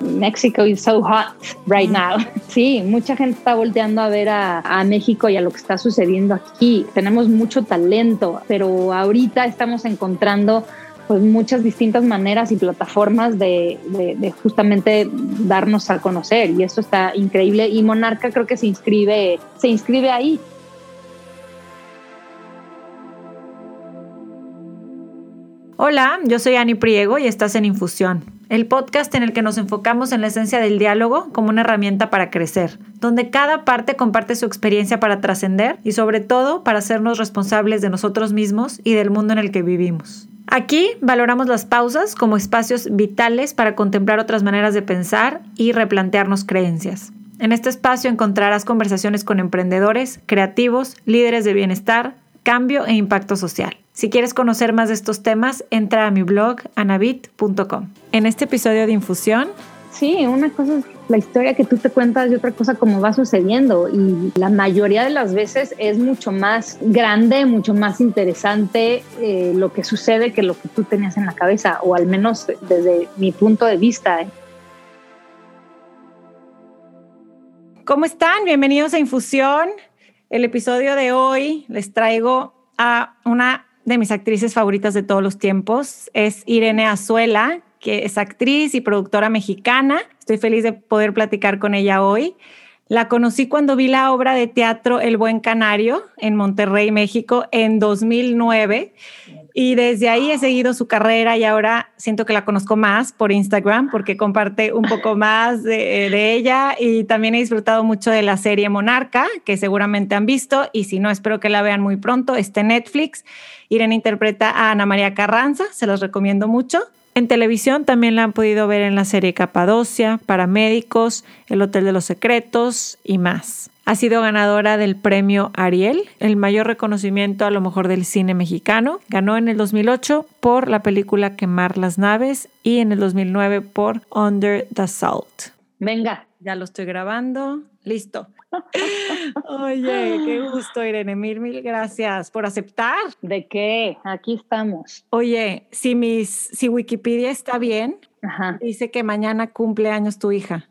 Mexico is so hot right now. Sí, mucha gente está volteando a ver a, a, México y a lo que está sucediendo aquí. Tenemos mucho talento, pero ahorita estamos encontrando pues muchas distintas maneras y plataformas de, de, de, justamente darnos a conocer y eso está increíble y Monarca creo que se inscribe se inscribe ahí Hola, yo soy Ani Priego y estás en Infusión, el podcast en el que nos enfocamos en la esencia del diálogo como una herramienta para crecer, donde cada parte comparte su experiencia para trascender y sobre todo para hacernos responsables de nosotros mismos y del mundo en el que vivimos. Aquí valoramos las pausas como espacios vitales para contemplar otras maneras de pensar y replantearnos creencias. En este espacio encontrarás conversaciones con emprendedores, creativos, líderes de bienestar, cambio e impacto social. Si quieres conocer más de estos temas, entra a mi blog anabit.com. En este episodio de Infusión, Sí, una cosa es la historia que tú te cuentas y otra cosa cómo va sucediendo. Y la mayoría de las veces es mucho más grande, mucho más interesante eh, lo que sucede que lo que tú tenías en la cabeza, o al menos desde mi punto de vista. ¿eh? ¿Cómo están? Bienvenidos a Infusión. El episodio de hoy les traigo a una de mis actrices favoritas de todos los tiempos. Es Irene Azuela, que es actriz y productora mexicana. Estoy feliz de poder platicar con ella hoy. La conocí cuando vi la obra de teatro El Buen Canario en Monterrey, México, en 2009. Y desde ahí he seguido su carrera y ahora siento que la conozco más por Instagram porque comparte un poco más de, de, ella y también he disfrutado mucho de la serie Monarca, que seguramente han visto y si no, espero que la vean muy pronto. Está en Netflix. Irene interpreta a Ana María Carranza, se los recomiendo mucho. En televisión también la han podido ver en la serie Capadocia, Paramédicos, El Hotel de los Secretos y más. Ha sido ganadora del premio Ariel, el mayor reconocimiento a lo mejor del cine mexicano. Ganó en el 2008 por la película Quemar las naves y en el 2009 por Under the Salt. Venga. Ya lo estoy grabando. Listo. Oye, qué gusto, Irene. Mil, mil gracias por aceptar. ¿De qué? Aquí estamos. Oye, si, mis, si Wikipedia está bien, Ajá. dice que mañana cumple años tu hija.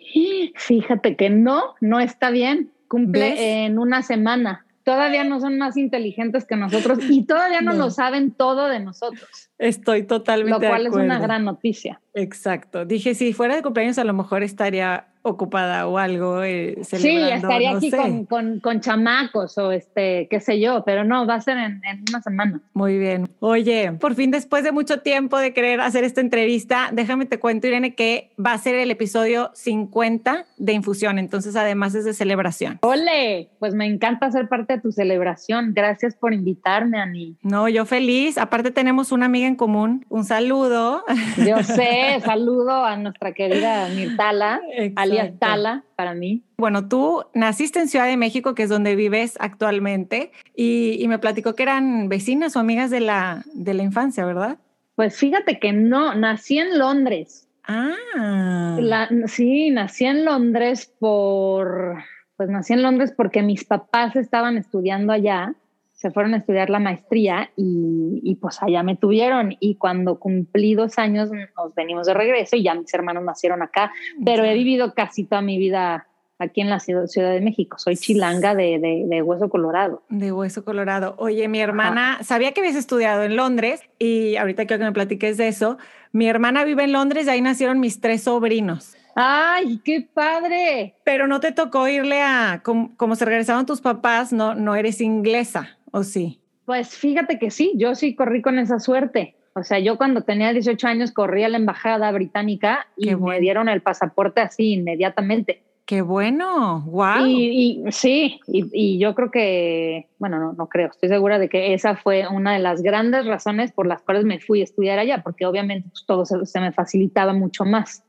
Fíjate que no, no está bien. Cumple ¿Ves? en una semana. Todavía no son más inteligentes que nosotros y todavía no, No. lo saben todo de nosotros, Estoy totalmente lo cual de es una acuerdo. gran noticia. Exacto. Dije, si fuera de cumpleaños, a lo mejor estaría ocupada o algo. eh, Sí, estaría no aquí con, con, con chamacos o este, qué sé yo, pero no, va a ser en, en una semana. Muy bien. Oye, por fin después de mucho tiempo de querer hacer esta entrevista, déjame te cuento, Irene, que va a ser el episodio 50 de Infusión, entonces además es de celebración. Ole, pues me encanta ser parte de tu celebración. Gracias por invitarme, Ani. No, yo feliz. Aparte tenemos una amiga en común. Un saludo. Yo sé, saludo a nuestra querida Mirtala, alias Tala, para mí. Bueno, tú naciste en Ciudad de México, que es donde vives actualmente, y, y me platicó que eran vecinas o amigas de la, de la infancia, ¿verdad? Pues fíjate que no, nací en Londres. Ah, La- sí, nací en Londres por, pues nací en Londres porque mis papás estaban estudiando allá, se fueron a estudiar la maestría y, y pues allá me tuvieron y cuando cumplí dos años nos venimos de regreso y ya mis hermanos nacieron acá, pero he vivido casi toda mi vida aquí en la ciudad, Ciudad de México, soy chilanga de, de, de Hueso Colorado. De hueso colorado. Oye, mi hermana, sabía que habías estudiado en Londres y ahorita quiero que me platiques de eso. Mi hermana vive en Londres y ahí nacieron mis tres sobrinos. ¡Ay, qué padre! Pero no te tocó irle a, como, como se regresaron tus papás, no, no eres inglesa, ¿o sí? Pues fíjate que sí, yo sí corrí con esa suerte. O sea, yo cuando tenía 18 años corrí a la embajada británica y me dieron el pasaporte así inmediatamente. Qué bueno, wow. Y, y sí, y, y yo creo que, bueno, no, no creo, estoy segura de que esa fue una de las grandes razones por las cuales me fui a estudiar allá, porque obviamente pues, todo se, se me facilitaba mucho más.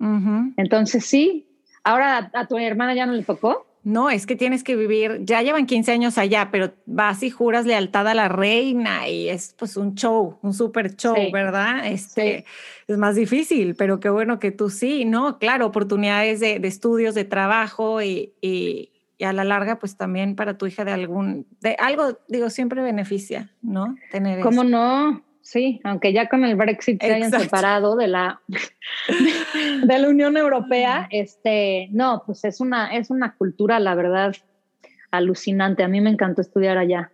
Entonces sí, ahora a, a tu hermana ya no le tocó. No, es que tienes que vivir, ya llevan 15 años allá, pero vas y juras lealtad a la reina y es pues un show, un super show, Sí. ¿verdad? Este, Es más difícil, pero qué bueno que tú sí, ¿no? Claro, oportunidades de, de estudios, de trabajo y, y- y a la larga pues también para tu hija de algún, de algo, digo, siempre beneficia, ¿no? Tener ¿Cómo eso. no? Sí, aunque ya con el Brexit se hayan separado de la, de la Unión Europea, este, no, pues es una, es una cultura, la verdad, alucinante. A mí me encantó estudiar allá.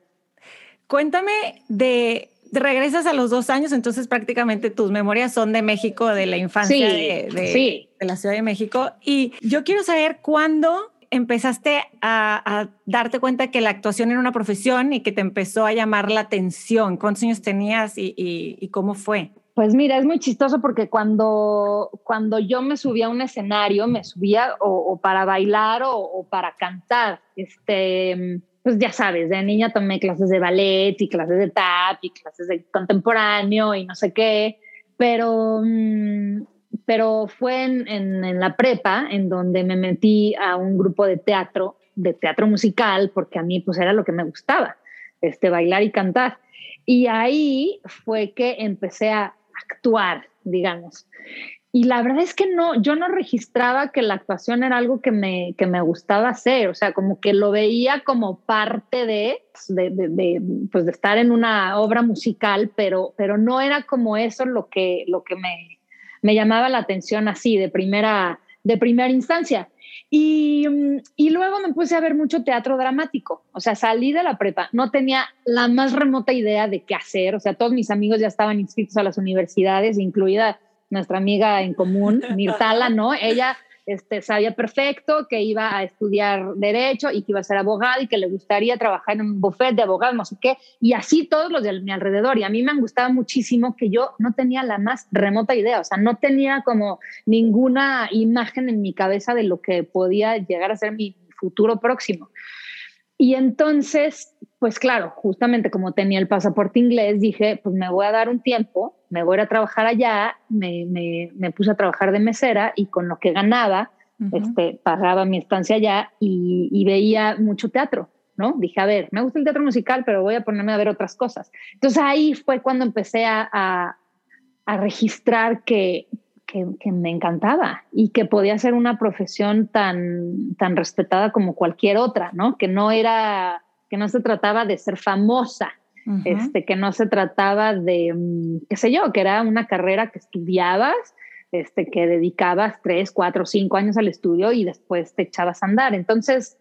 Cuéntame de, regresas a los dos años, entonces prácticamente tus memorias son de México, de la infancia de, de, la Ciudad de México. Y yo quiero saber cuándo empezaste a, darte cuenta que la actuación era una profesión y que te empezó a llamar la atención. ¿Cuántos años tenías y cómo fue? Pues mira, es muy chistoso porque cuando, cuando yo me subía a un escenario, me subía o, para bailar o, para cantar. Este, pues ya sabes, de niña tomé clases de ballet y clases de tap y clases de contemporáneo y no sé qué, pero, mm, pero fue en, en la prepa en donde me metí a un grupo de teatro, de teatro musical, porque a mí pues era lo que me gustaba, este, bailar y cantar. Y ahí fue que empecé a actuar, digamos. Y la verdad es que no, yo no registraba que la actuación era algo que me, que me gustaba hacer, o sea, como que lo veía como parte de, de, de, pues de estar en una obra musical, pero, pero no era como eso lo que, lo que me, me llamaba la atención así de primera, de primera instancia. Y, y, luego me puse a ver mucho teatro dramático. O sea, salí de la prepa, no tenía la más remota idea de qué hacer. O sea, todos mis amigos ya estaban inscritos a las universidades, incluida nuestra amiga en común, Mirtala, ¿no? Ella este, sabía perfecto que iba a estudiar derecho y que iba a ser abogada y que le gustaría trabajar en un buffet de abogados, no sé qué, y así todos los de mi alrededor. Y a mí me han gustado muchísimo que yo no tenía la más remota idea, o sea, no tenía como ninguna imagen en mi cabeza de lo que podía llegar a ser mi futuro próximo. Y entonces, pues claro, justamente como tenía el pasaporte inglés, dije, pues me voy a dar un tiempo, me voy a, trabajar allá, me, me, puse a trabajar de mesera y con lo que ganaba, este, pagaba mi estancia allá y, veía mucho teatro, ¿no? Dije, a ver, me gusta el teatro musical, pero voy a ponerme a ver otras cosas. Entonces ahí fue cuando empecé a, a, a registrar que, que, me encantaba y que podía ser una profesión tan, tan respetada como cualquier otra, ¿no? Que no era, que no se trataba de ser famosa, este, que no se trataba de, mm, qué sé yo, que era una carrera que estudiabas, este, que dedicabas tres, cuatro, cinco años al estudio y después te echabas a andar. Entonces,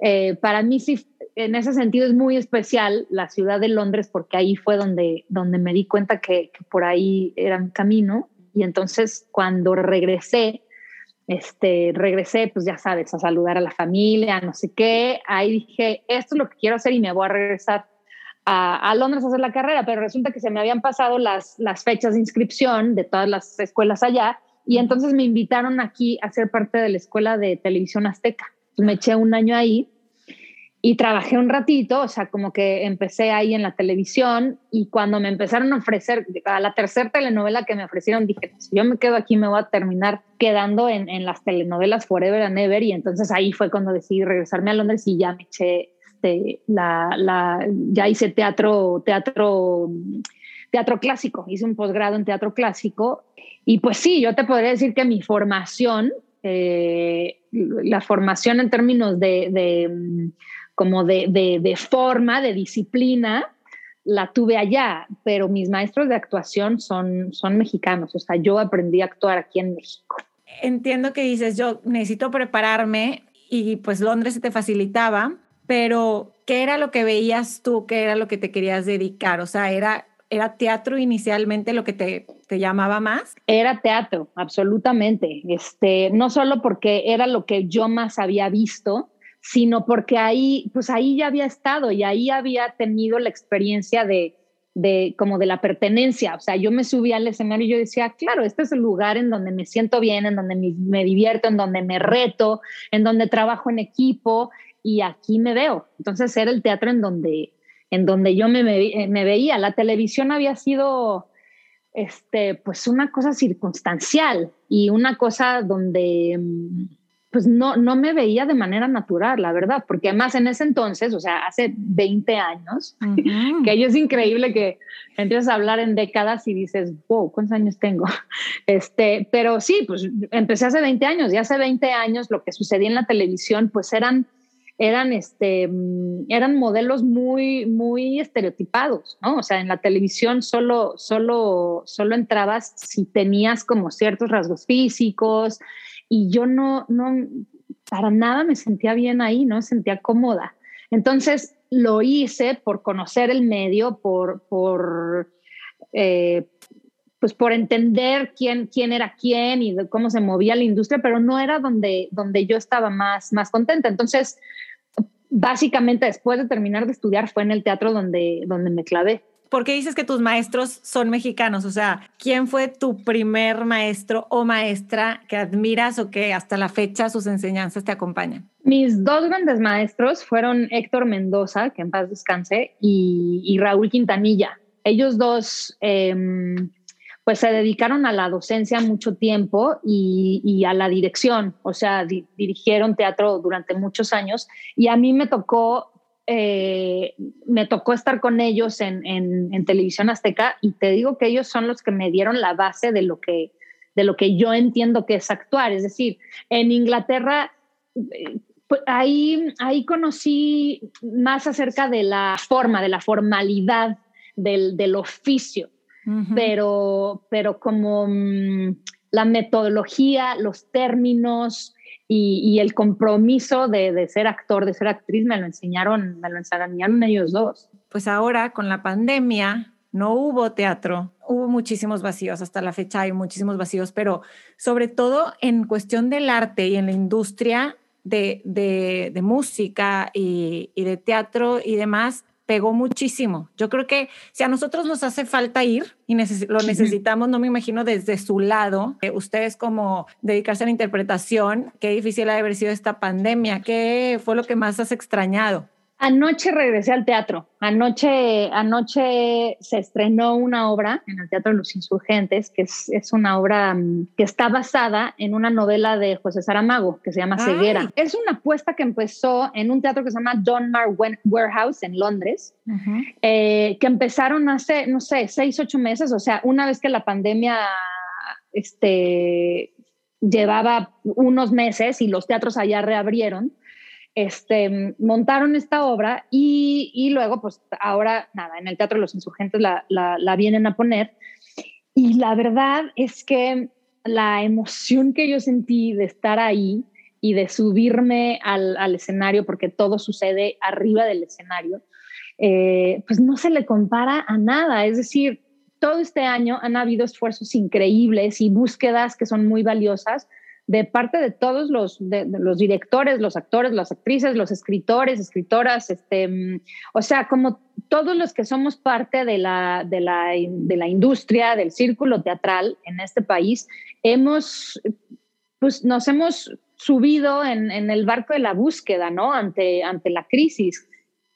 eh, para mí sí, en ese sentido es muy especial la ciudad de Londres porque ahí fue donde, donde me di cuenta que, que por ahí era mi camino y entonces cuando regresé, este, regresé, pues ya sabes, a saludar a la familia, no sé qué. Ahí dije, esto es lo que quiero hacer y me voy a regresar a, Londres a hacer la carrera, pero resulta que se me habían pasado las, las fechas de inscripción de todas las escuelas allá y entonces me invitaron aquí a ser parte de la escuela de televisión azteca. me eché un año ahí y trabajé un ratito, o sea, como que empecé ahí en la televisión y cuando me empezaron a ofrecer, a la tercera telenovela que me ofrecieron, dije, si yo me quedo aquí me voy a terminar quedando en, en, las telenovelas Forever and Ever y entonces ahí fue cuando decidí regresarme a Londres y ya me eché, este, la, la, ya hice teatro, teatro, teatro clásico, hice un posgrado en teatro clásico. Y pues sí, yo te podría decir que mi formación, eh, la formación en términos de, de como de, de, forma, de disciplina, la tuve allá, pero mis maestros de actuación son, son mexicanos, o sea, yo aprendí a actuar aquí en México. Entiendo que dices, yo necesito prepararme y pues Londres se te facilitaba, pero ¿qué era lo que veías tú? ¿Qué era lo que te querías dedicar? O sea, ¿era, era teatro inicialmente lo que te, te llamaba más? Era teatro, absolutamente. Este, no solo porque era lo que yo más había visto, sino porque ahí, pues ahí ya había estado y ahí había tenido la experiencia de, de como de la pertenencia. O sea, yo me subí al escenario y yo decía, claro, este es el lugar en donde me siento bien, en donde me, divierto, en donde me reto, en donde trabajo en equipo y aquí me veo. Entonces era el teatro en donde, en donde yo me, me veía. La televisión había sido este, pues una cosa circunstancial y una cosa donde mm, pues no, no me veía de manera natural, la verdad, porque además en ese entonces, o sea, hace 20 años, que ahí es increíble que empiezas a hablar en décadas y dices, wow, ¿cuántos años tengo? Este, pero sí, pues empecé hace 20 años y hace 20 años lo que sucedía en la televisión, pues eran, eran, este, mm, eran modelos muy, muy estereotipados, ¿no? O sea, en la televisión solo, solo, solo entrabas si tenías como ciertos rasgos físicos y yo no, no, para nada me sentía bien ahí, no me sentía cómoda. Entonces lo hice por conocer el medio, por, por eh, pues por entender quién, quién era quién y cómo se movía la industria, pero no era donde, donde yo estaba más, más contenta. Entonces, básicamente después de terminar de estudiar fue en el teatro donde, donde me clavé. ¿Por qué dices que tus maestros son mexicanos? O sea, ¿quién fue tu primer maestro o maestra que admiras o que hasta la fecha sus enseñanzas te acompañan? Mis dos grandes maestros fueron Héctor Mendoza, que en paz descanse, y, Raúl Quintanilla. Ellos dos em, pues se dedicaron a la docencia mucho tiempo y, a la dirección, o sea, dirigieron teatro durante muchos años y a mí me tocó, eh, me tocó estar con ellos en, en, televisión azteca y te digo que ellos son los que me dieron la base de lo que, de lo que yo entiendo que es actuar, es decir, en Inglaterra... Eh, pues, ahí, ahí conocí más acerca de la forma, de la formalidad del, del oficio pero, pero como mm, la metodología, los términos y, el compromiso de, ser actor, de ser actriz, me lo enseñaron, me lo enseñaron ellos dos. Pues ahora con la pandemia no hubo teatro, hubo muchísimos vacíos, hasta la fecha hay muchísimos vacíos, pero sobre todo en cuestión del arte y en la industria de, de, música y, y, de teatro y demás, pegó muchísimo. Yo creo que si a nosotros nos hace falta ir y lo necesitamos, no me imagino desde su lado, eh, ustedes como dedicarse a la interpretación, qué difícil ha de haber sido esta pandemia, qué fue lo que más has extrañado. Anoche regresé al teatro. Anoche, anoche se estrenó una obra en el Teatro de los Insurgentes, que es, es una obra mm, que está basada en una novela de José Saramago, que se llama Ceguera. Es una apuesta que empezó en un teatro que se llama John Mar Warehouse en Londres, eh, que empezaron hace, no sé, seis, ocho meses, o sea, una vez que la pandemia este, llevaba unos meses y los teatros allá reabrieron este, montaron esta obra y, luego, pues ahora, nada, en el Teatro los Insurgentes la, vienen a poner. Y la verdad es que la emoción que yo sentí de estar ahí y de subirme al, escenario, porque todo sucede arriba del escenario, eh, pues no se le compara a nada. Es decir, todo este año han habido esfuerzos increíbles y búsquedas que son muy valiosas de parte de todos los, los directores, los actores, las actrices, los escritores, escritoras, este, mm, o sea, como todos los que somos parte de la, de la, de la industria, del círculo teatral en este país, hemos, pues nos hemos subido en, en el barco de la búsqueda, ¿no? Ante, ante la crisis.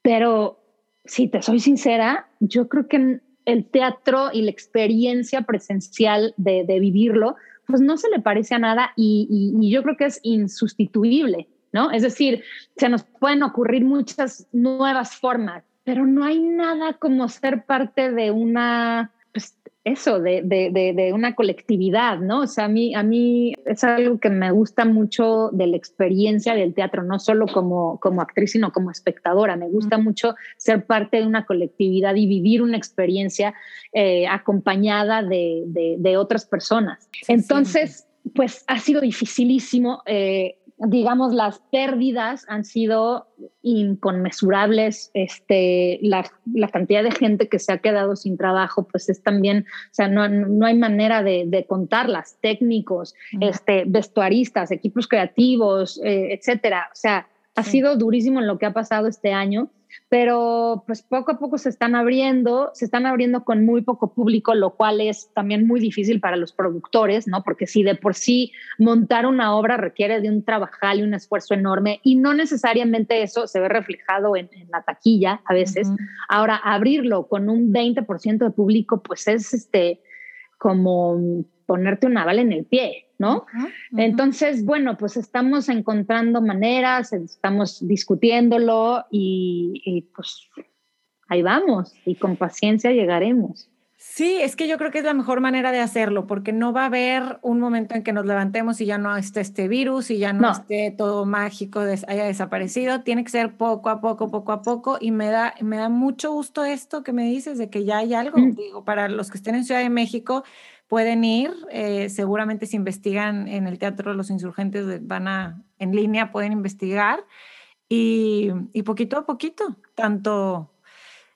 Pero si te soy sincera, yo creo que el teatro y la experiencia presencial de, de vivirlo, pues no se le parece a nada y, yo creo que es insustituible, ¿no? Es decir, se nos pueden ocurrir muchas nuevas formas, pero no hay nada como ser parte de una, pues eso, de, de, de, una colectividad, ¿no? O sea, a mí, a mí es algo que me gusta mucho de la experiencia del teatro, no solo como, como actriz, sino como espectadora. Me gusta mucho ser parte de una colectividad y vivir una experiencia eh, acompañada de, de, otras personas. Entonces, pues ha sido dificilísimo. Eh, digamos, las pérdidas han sido inconmensurables. Este, la, la, cantidad de gente que se ha quedado sin trabajo, pues es también, o sea, no, no hay manera de, de contarlas. Técnicos, este, vestuaristas, equipos creativos, eh, etcétera. O sea, ha sido durísimo en lo que ha pasado este año pero pues poco a poco se están abriendo, se están abriendo con muy poco público, lo cual es también muy difícil para los productores, ¿no? Porque si de por sí montar una obra requiere de un trabajal y un esfuerzo enorme y no necesariamente eso se ve reflejado en, la taquilla a veces, ahora abrirlo con un 20% de público pues es este como ponerte una bala en el pie, ¿no? Entonces, bueno, pues estamos encontrando maneras, estamos discutiéndolo y, pues ahí vamos y con paciencia llegaremos. Sí, es que yo creo que es la mejor manera de hacerlo, porque no va a haber un momento en que nos levantemos y ya no esté este virus y ya no, esté todo mágico, haya desaparecido. Tiene que ser poco a poco, poco a poco. Y me da, me da mucho gusto esto que me dices de que ya hay algo. Mm. Digo, para los que estén en Ciudad de México, pueden ir. Eh, seguramente si investigan en el Teatro Los Insurgentes, van a, en línea, pueden investigar. Y, y poquito a poquito, tanto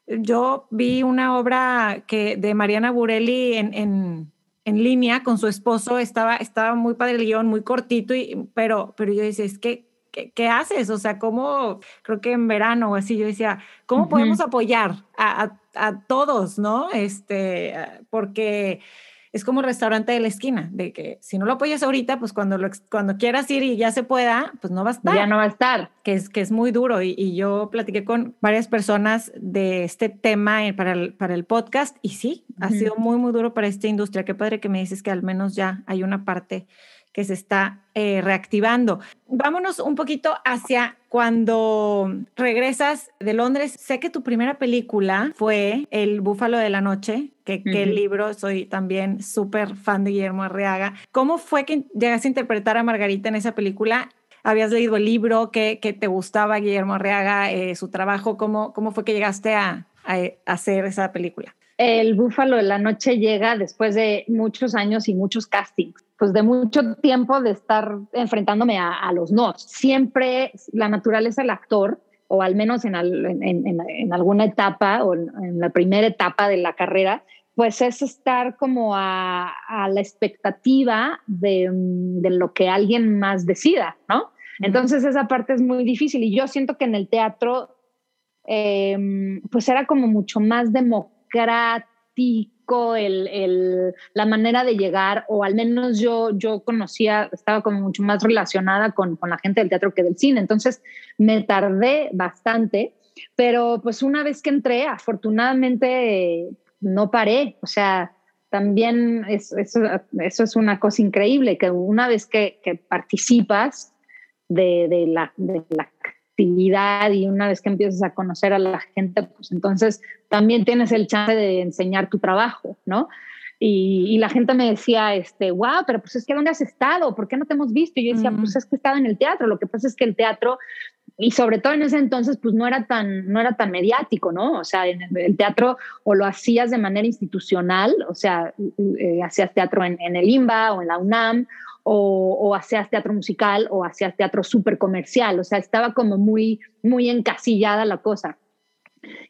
yo vi una obra que, de Mariana Burelli en, en, en línea con su esposo, estaba, estaba muy padre el guion, muy cortito, y, pero, pero yo decía, es que, ¿qué, haces? O sea, ¿cómo, creo que en verano o así, yo decía, ¿cómo podemos apoyar a, a, a, todos, no? Este, porque es como restaurante de la esquina, de que si no lo apoyas ahorita, pues cuando, lo, cuando quieras ir y ya se pueda, pues no va a estar. Ya no va a estar. Que es, que es muy duro. Y, yo platiqué con varias personas de este tema para el, para el podcast y sí, ha sido muy, muy duro para esta industria. Qué padre que me dices que al menos ya hay una parte que se está eh, reactivando. Vámonos un poquito hacia cuando regresas de Londres. Sé que tu primera película fue El Búfalo de la Noche, que, el libro, soy también súper fan de Guillermo Arriaga. ¿Cómo fue que llegaste a interpretar a Margarita en esa película? ¿Habías leído el libro? ¿Qué, te gustaba Guillermo Arriaga, eh, su trabajo? ¿Cómo, ¿Cómo fue que llegaste a hacer esa película? El Búfalo de la Noche llega después de muchos años y muchos castings, pues de mucho tiempo de estar enfrentándome a, los no. Siempre la naturaleza del actor, o al menos en, en, alguna etapa o en, la primera etapa de la carrera, pues es estar como a, la expectativa de, lo que alguien más decida, ¿no? Entonces esa parte es muy difícil y yo siento que en el teatro em, pues era como mucho más democrático democrático el, la manera de llegar, o al menos yo, yo conocía, estaba como mucho más relacionada con, con la gente del teatro que del cine, entonces me tardé bastante, pero pues una vez que entré, afortunadamente no paré, o sea, también eso, eso, es una cosa increíble, que una vez que, participas de, de, la, de la y una vez que empiezas a conocer a la gente, pues entonces también tienes el chance de enseñar tu trabajo, ¿no? Y, la gente me decía, este, wow, pero pues es que ¿dónde has estado? ¿Por qué no te hemos visto? Y yo decía, pues es que he estado en el teatro. Lo que pasa es que el teatro, y sobre todo en ese entonces, pues no era tan, no era tan mediático, ¿no? O sea, en el teatro o lo hacías de manera institucional, o sea, eh, hacías teatro en, en el IMBA o en la UNAM, o, hacías teatro musical o hacías teatro súper comercial, o sea, estaba como muy, muy encasillada la cosa.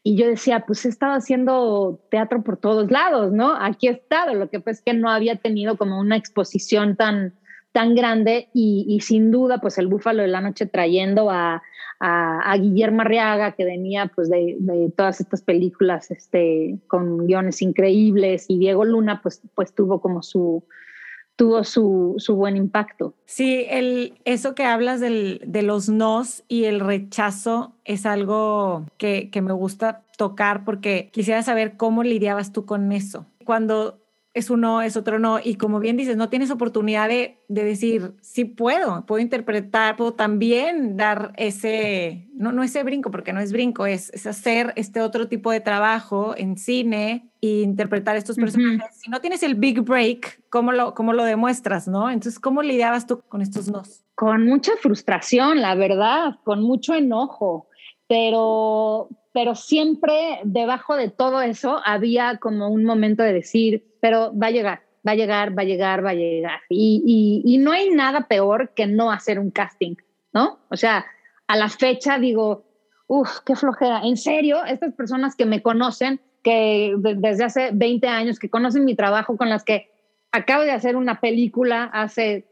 Y yo decía, pues he estado haciendo teatro por todos lados, ¿no? Aquí he estado, lo que pues que no había tenido como una exposición tan, tan grande y, sin duda, pues el Búfalo de la Noche trayendo a, a, Guillermo Arriaga, que venía pues de, de, todas estas películas este, con guiones increíbles y Diego Luna, pues, pues tuvo como su, tuvo su, su, buen impacto. Sí, el, eso que hablas del, de los nos y el rechazo es algo que, que me gusta tocar porque quisiera saber cómo lidiabas tú con eso. Cuando es uno, es otro no. Y como bien dices, no tienes oportunidad de, de, decir, sí puedo, puedo interpretar, puedo también dar ese, no, no ese brinco, porque no es brinco, es, es hacer este otro tipo de trabajo en cine e interpretar estos personajes. Si no tienes el big break, ¿cómo lo, cómo lo demuestras, no? Entonces, ¿cómo lidiabas tú con estos nos? Con mucha frustración, la verdad, con mucho enojo, pero, pero siempre debajo de todo eso había como un momento de decir, pero va a llegar, va a llegar, va a llegar, va a llegar. Y, no hay nada peor que no hacer un casting, ¿no? O sea, a la fecha digo, uff, qué flojera. En serio, estas personas que me conocen, que desde hace 20 años, que conocen mi trabajo, con las que acabo de hacer una película hace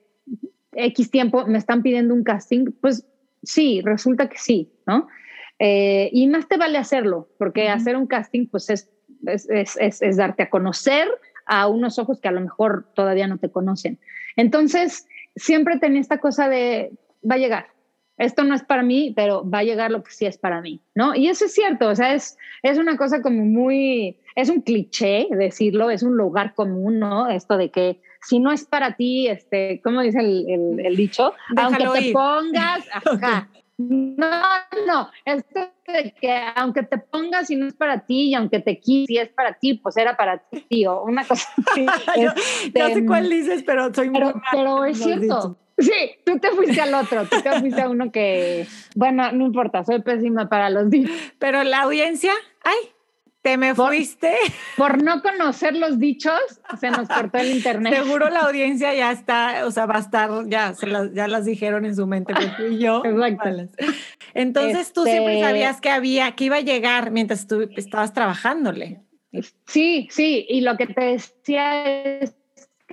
X tiempo, me están pidiendo un casting, pues sí, resulta que sí, ¿no? Eh, y más te vale hacerlo, porque hacer un casting, pues es, es, es, es, darte a conocer a unos ojos que a lo mejor todavía no te conocen. Entonces, siempre tenía esta cosa de, va a llegar, esto no es para mí, pero va a llegar lo que sí es para mí, ¿no? Y eso es cierto, o sea, es, es una cosa como muy, es un cliché decirlo, es un lugar común, ¿no? Esto de que si no es para ti, este, ¿cómo dice el, el, dicho? Aunque te pongas, No, no, es que aunque te pongas y no es para ti, y aunque te quites y es para ti, pues era para ti, o una cosa así. yo, ya sé cuál dices, pero soy Pero, pero es cierto. Sí, tú te fuiste al otro, tú te fuiste a uno que, bueno, no importa, soy pésima para los dichos. Pero la audiencia, ay, te me fuiste. Por no conocer los dichos, se nos cortó el internet. Seguro la audiencia ya está, o sea, va a estar, ya, se las, ya las dijeron en su mente, pero tú y yo. Exacto. Entonces tú siempre Este- sabías que había, que iba a llegar mientras tú estabas trabajándole. Sí, sí, y lo que te decía es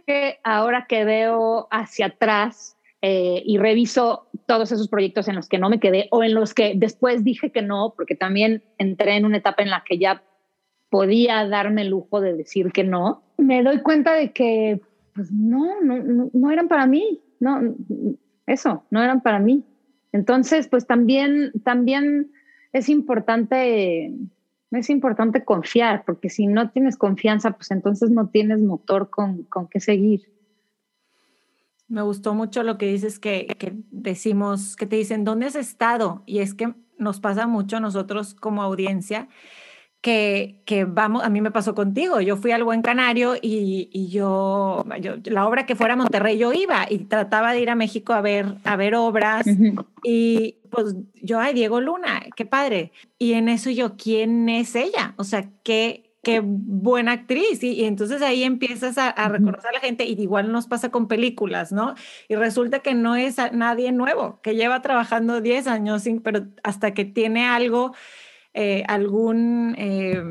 que ahora que veo hacia atrás eh, y reviso todos esos proyectos en los que no me quedé o en los que después dije que no, porque también entré en una etapa en la que ya podía darme el lujo de decir que no, me doy cuenta de que pues no, no, no, eran para mí, no, eso, no eran para mí. Entonces, pues también, también es importante es importante confiar, porque si no tienes confianza, pues entonces no tienes motor con, con qué seguir. Me gustó mucho lo que dices que, que decimos, que te dicen, ¿dónde has estado? Y es que nos pasa mucho a nosotros como audiencia que, que vamos, a mí me pasó contigo, yo fui al Buen Canario y, y yo, yo, la obra que fuera a Monterrey yo iba y trataba de ir a México a ver, a ver obras y pues yo, ay, Diego Luna, qué padre. Y en eso yo, ¿quién es ella? O sea, qué, qué buena actriz. Y, y entonces ahí empiezas a, a reconocer a la gente y igual nos pasa con películas, ¿no? Y resulta que no es a- nadie nuevo, que lleva trabajando 10 años, sin- pero hasta que tiene algo, eh, algún eh,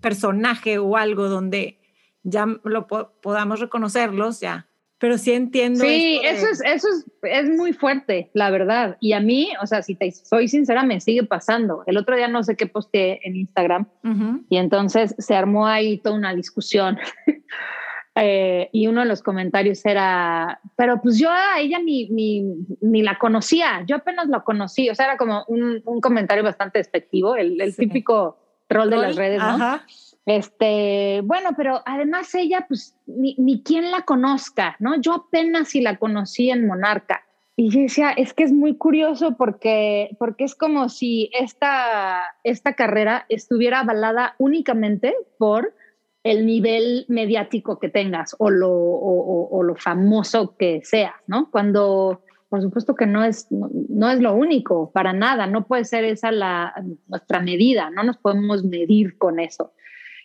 personaje o algo donde ya lo po- podamos reconocerlos, ya. Pero sí entiendo. Sí, de- eso es, eso es, es muy fuerte, la verdad. Y a mí, o sea, si te soy sincera, me sigue pasando. El otro día no sé qué posteé en Instagram y entonces se armó ahí toda una discusión. Eh, y uno de los comentarios era, pero pues yo a ella ni, ni, ni la conocía, yo apenas la conocí, o sea, era como un, un comentario bastante despectivo, el, el Sí. típico troll de las redes, ¿no? Ajá. Este, bueno, pero además ella, pues, ni, ni quien la conozca, ¿no? Yo apenas si la conocí en Monarca. Y yo decía, es que es muy curioso porque, porque es como si esta, esta carrera estuviera avalada únicamente por el nivel mediático que tengas o lo, o, lo famoso que seas, ¿no? Cuando, por supuesto que no es, no es lo único, para nada, no puede ser esa la, nuestra medida, no nos podemos medir con eso.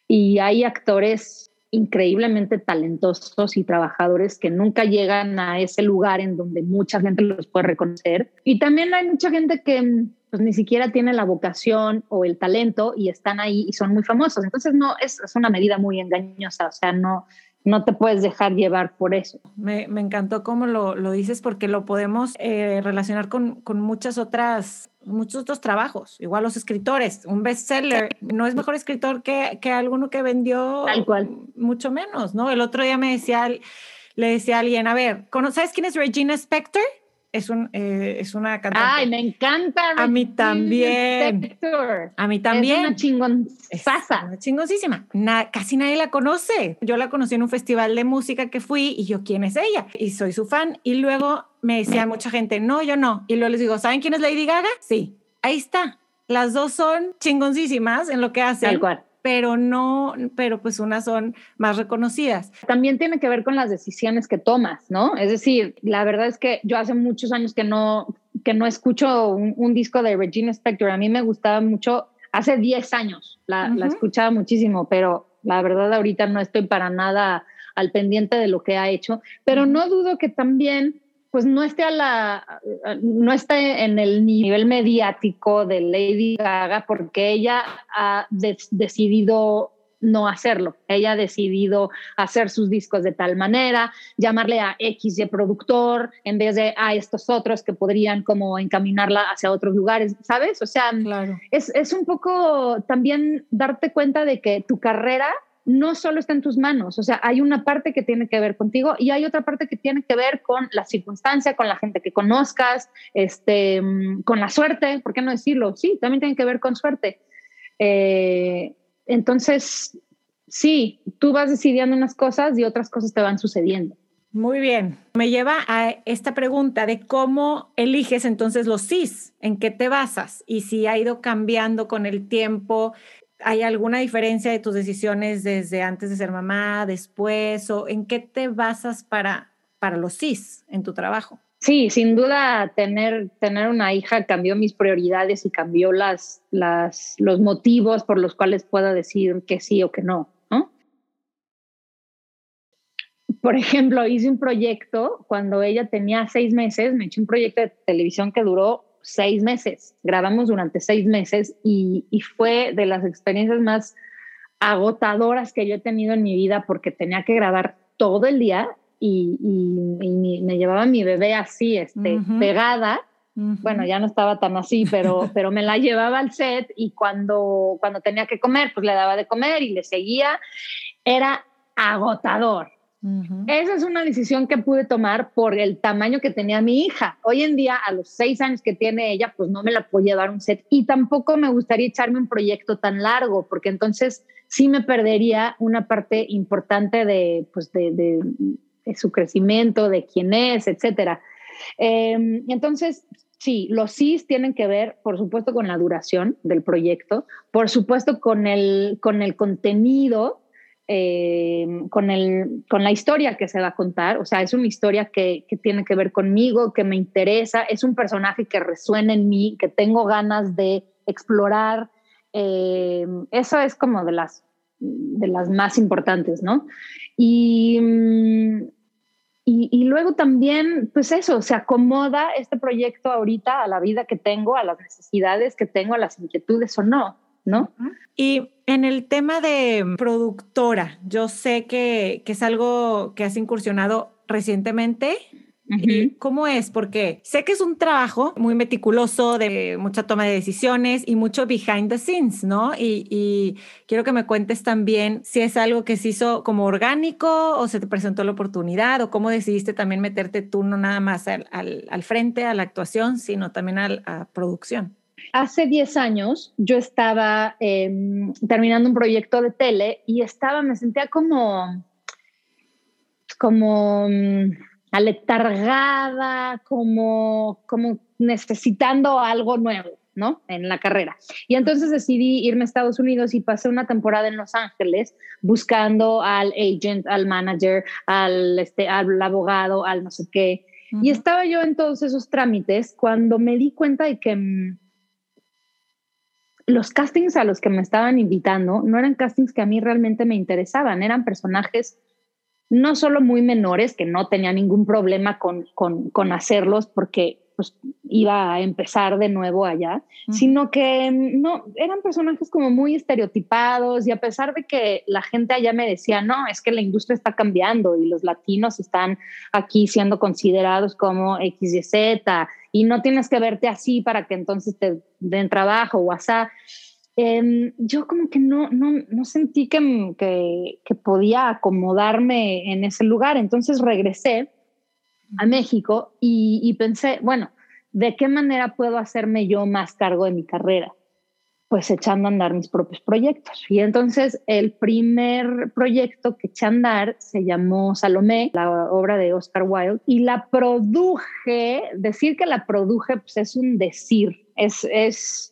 Y hay actores increíblemente talentosos y trabajadores que nunca llegan a ese lugar en donde mucha gente los puede reconocer. Y también hay mucha gente que pues ni siquiera tiene la vocación o el talento y están ahí y son muy famosos. Entonces no, es, es una medida muy engañosa, o sea, no, no te puedes dejar llevar por eso. Me, me encantó cómo lo, lo dices porque lo podemos eh, relacionar con, con muchas otras, muchos otros trabajos. Igual los escritores, un bestseller no es mejor escritor que, que alguno que vendió Tal cual. mucho menos, ¿no? El otro día me decía, le decía a alguien, a ver, ¿cono- ¿sabes quién es Regina Spector? Es, un, eh, es una cantante. Ay, me encanta. A mí también. Spector. a mí Es también. una Es chingonzaza. una chingoncísima. Na- casi nadie la conoce. Yo la conocí en un festival de música que fui y yo, ¿quién es ella? Y soy su fan. Y luego me decía mucha gente, no, yo no. Y luego les digo, ¿saben quién es Lady Gaga? Sí. Ahí está. Las dos son chingoncísimas en lo que hacen. Tal cual. Pero no, pero pues unas son más reconocidas. También tiene que ver con las decisiones que tomas, ¿no? Es decir, la verdad es que yo hace muchos años que no, que no escucho un, un disco de Regina Spector. A mí me gustaba mucho, hace 10 años la, la escuchaba muchísimo, pero la verdad ahorita no estoy para nada al pendiente de lo que ha hecho, pero no dudo que también pues no esté a la no esté en el nivel mediático de Lady Gaga porque ella ha de- decidido no hacerlo. Ella ha decidido hacer sus discos de tal manera, llamarle a X y productor en vez de a estos otros que podrían como encaminarla hacia otros lugares, ¿sabes? O sea, Claro. es, es un poco también darte cuenta de que tu carrera no solo está en tus manos, o sea, hay una parte que tiene que ver contigo y hay otra parte que tiene que ver con la circunstancia, con la gente que conozcas, este, mm, con la suerte, ¿por qué no decirlo? Sí, también tiene que ver con suerte. Eh, entonces, sí, tú vas decidiendo unas cosas y otras cosas te van sucediendo. Muy bien. Me lleva a esta pregunta de cómo eliges entonces los CIS, en qué te basas y si ha ido cambiando con el tiempo. ¿Hay alguna diferencia de tus decisiones desde antes de ser mamá, después o en qué te basas para, para los CIS en tu trabajo? Sí, sin duda tener, tener una hija cambió mis prioridades y cambió las, las, los motivos por los cuales puedo decir que sí o que no, ¿no? Por ejemplo, hice un proyecto cuando ella tenía seis meses, me eché un proyecto de televisión que duró seis meses, grabamos durante seis meses y, y fue de las experiencias más agotadoras que yo he tenido en mi vida porque tenía que grabar todo el día y, me llevaba mi bebé así, este, pegada. Bueno, ya no estaba tan así, pero, pero me la llevaba al set y cuando, cuando tenía que comer, pues le daba de comer y le seguía. Era agotador. Esa es una decisión que pude tomar por el tamaño que tenía mi hija. Hoy en día, a los seis años que tiene ella, pues no me la puedo llevar un set y tampoco me gustaría echarme un proyecto tan largo, porque entonces sí me perdería una parte importante de, pues de su crecimiento, de quién es, etcétera. Em, entonces, sí, los sí tienen que ver, por supuesto, con la duración del proyecto, por supuesto, con el, con el contenido, em, con, el, con la historia que se va a contar. O sea, es una historia que, que, tiene que ver conmigo, que me interesa, es un personaje que resuena en mí, que tengo ganas de explorar. Em, eso es como de las de las más importantes, ¿no? Mm, y, y, luego también, pues eso, se acomoda este proyecto ahorita a la vida que tengo, a las necesidades que tengo, a las inquietudes o no, ¿no? Y en el tema de productora, yo sé que, que es algo que has incursionado recientemente ¿Cómo es? Porque sé que es un trabajo muy meticuloso, de mucha toma de decisiones y mucho behind the scenes, ¿no? Y, quiero que me cuentes también si es algo que se hizo como orgánico o se te presentó la oportunidad o cómo decidiste también meterte tú no nada más al, frente, a la actuación, sino también a la producción. Hace 10 años yo estaba em, terminando un proyecto de tele y estaba, me sentía como, como mm, aletargada, como, como necesitando algo nuevo, ¿no? En la carrera. Y entonces decidí irme a Estados Unidos y pasé una temporada en Los Ángeles buscando al agent, al manager, al, este, al abogado, al no sé qué. Y estaba yo en todos esos trámites cuando me di cuenta de que mm, los castings a los que me estaban invitando no eran castings que a mí realmente me interesaban, eran personajes no solo muy menores, que no tenía ningún problema con, con, hacerlos porque pues, iba a empezar de nuevo allá, sino que no, eran personajes como muy estereotipados y a pesar de que la gente allá me decía, no, es que la industria está cambiando y los latinos están aquí siendo considerados como X y Z y no tienes que verte así para que entonces te den trabajo o así Em, yo como que no, no, no sentí que, que, podía acomodarme en ese lugar. Entonces regresé a México y, pensé, bueno, ¿de qué manera puedo hacerme yo más cargo de mi carrera? Pues echando a andar mis propios proyectos. Y entonces el primer proyecto que eché a andar se llamó Salomé, la obra de Oscar Wilde, y la produje. Decir que la produje pues es un decir, es, es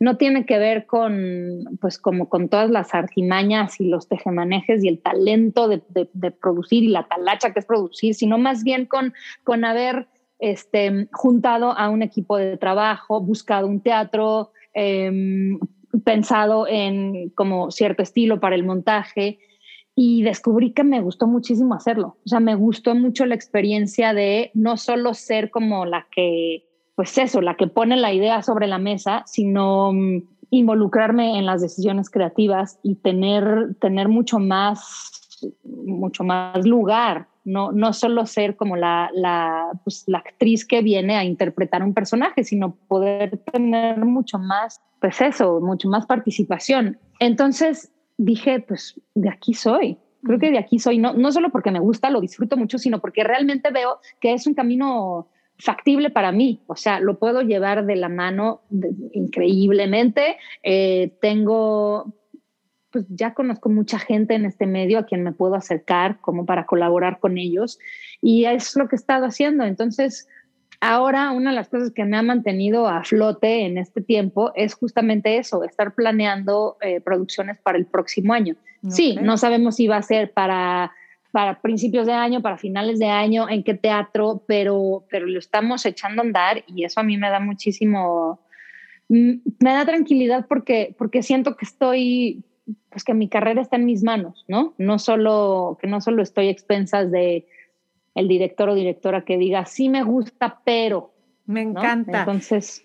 no tiene que ver con, pues como con todas las artimañas y los tejemanejes y el talento de, producir y la talacha que es producir, sino más bien con, con haber este, juntado a un equipo de trabajo, buscado un teatro, em, pensado en como cierto estilo para el montaje y descubrí que me gustó muchísimo hacerlo. O sea, me gustó mucho la experiencia de no solo ser como la que pues eso, la que pone la idea sobre la mesa, sino mm, involucrarme en las decisiones creativas y tener, tener mucho más, mucho más lugar, no, no solo ser como la, la, pues, la actriz que viene a interpretar un personaje, sino poder tener mucho más, pues eso, mucho más participación. Entonces dije, pues de aquí soy, creo que de aquí soy, no, no solo porque me gusta, lo disfruto mucho, sino porque realmente veo que es un camino factible para mí, o sea, lo puedo llevar de la mano increíblemente. Eh, tengo, pues ya conozco mucha gente en este medio a quien me puedo acercar como para colaborar con ellos y es lo que he estado haciendo. Entonces, ahora una de las cosas que me ha mantenido a flote en este tiempo es justamente eso, estar planeando eh, producciones para el próximo año. Sí, no sabemos si va a ser para para principios de año, para finales de año, en qué teatro, pero, pero lo estamos echando a andar y eso a mí me da muchísimo, mm, me da tranquilidad porque, porque siento que estoy, pues que mi carrera está en mis manos, ¿no? No solo, que no solo estoy expensas de el director o directora que diga, sí me gusta, pero, me encanta. Entonces,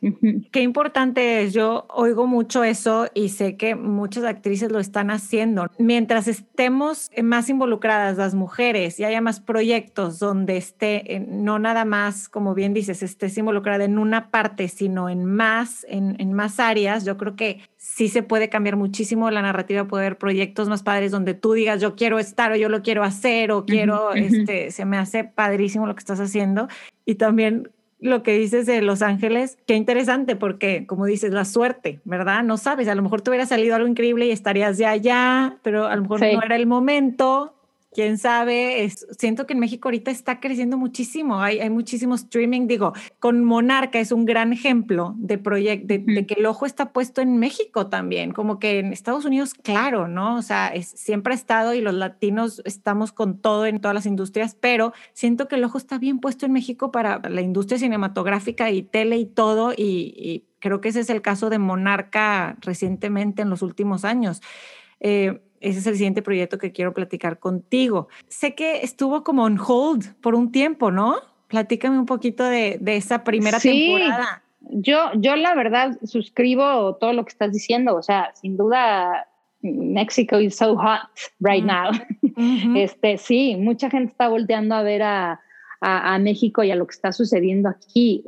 qué importante es. Yo oigo mucho eso y sé que muchas actrices lo están haciendo. Mientras estemos más involucradas las mujeres y haya más proyectos donde esté, no nada más, como bien dices, estés involucrada en una parte, sino en más, en, en más áreas, yo creo que sí se puede cambiar muchísimo la narrativa, puede haber proyectos más padres donde tú digas, yo quiero estar o yo lo quiero hacer o quiero, este, se me hace padrísimo lo que estás haciendo. Y también lo que dices de Los Ángeles, qué interesante porque, como dices, la suerte, ¿verdad? No sabes, a lo mejor te hubiera salido algo increíble y estarías ya allá, pero a lo mejor no era el momento quién sabe, es, siento que en México ahorita está creciendo muchísimo, hay, hay muchísimo streaming, digo, con Monarca es un gran ejemplo de proyecto, de, que el ojo está puesto en México también, como que en Estados Unidos, claro, ¿no? O sea, es, siempre ha estado y los latinos estamos con todo en todas las industrias, pero siento que el ojo está bien puesto en México para la industria cinematográfica y tele y todo, y, creo que ese es el caso de Monarca recientemente en los últimos años. Eh, ese es el siguiente proyecto que quiero platicar contigo. Sé que estuvo como on hold por un tiempo, ¿no? Platícame un poquito de, esa primera temporada. Yo, yo la verdad suscribo todo lo que estás diciendo. O sea, sin duda, México is so hot right now. Este, sí, mucha gente está volteando a ver a, a, México y a lo que está sucediendo aquí.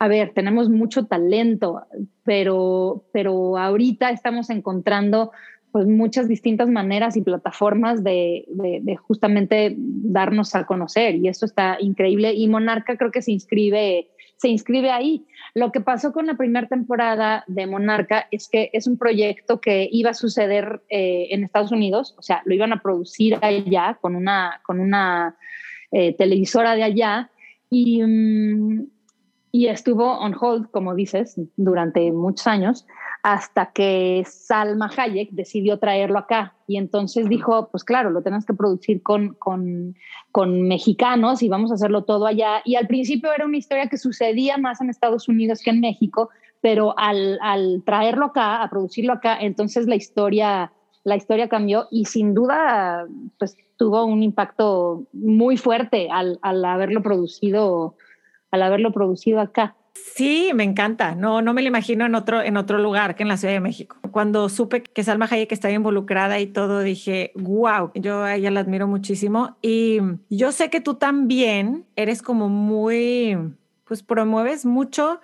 A ver, tenemos mucho talento, pero, pero ahorita estamos encontrando pues muchas distintas maneras y plataformas de, justamente darnos a conocer y eso está increíble y Monarca creo que se inscribe se inscribe ahí. Lo que pasó con la primera temporada de Monarca es que es un proyecto que iba a suceder eh, en Estados Unidos, o sea, lo iban a producir allá con una, con una eh, televisora de allá y, mm, y estuvo on hold, como dices, durante muchos años hasta que Salma Hayek decidió traerlo acá. Y entonces dijo, pues claro, lo tenemos que producir con, con, con, mexicanos y vamos a hacerlo todo allá. Y al principio era una historia que sucedía más en Estados Unidos que en México, pero al, al traerlo acá, a producirlo acá, entonces la historia, la historia cambió y sin duda pues, tuvo un impacto muy fuerte al, al haberlo producido al haberlo producido acá. Sí, me encanta. No, no me lo imagino en otro, en otro lugar que en la Ciudad de México. Cuando supe que Salma Hayek estaba involucrada y todo, dije, wow, yo a ella la admiro muchísimo. Y yo sé que tú también eres como muy, pues promueves mucho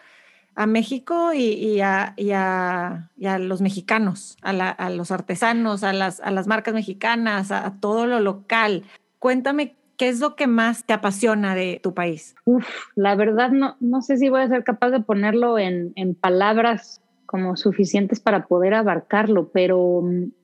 a México y, a, y, a, los mexicanos, a, a, los artesanos, a las, a las marcas mexicanas, a todo lo local. Cuéntame ¿Qué es lo que más te apasiona de tu país? Uf, la verdad no, no sé si voy a ser capaz de ponerlo en, en palabras como suficientes para poder abarcarlo, pero,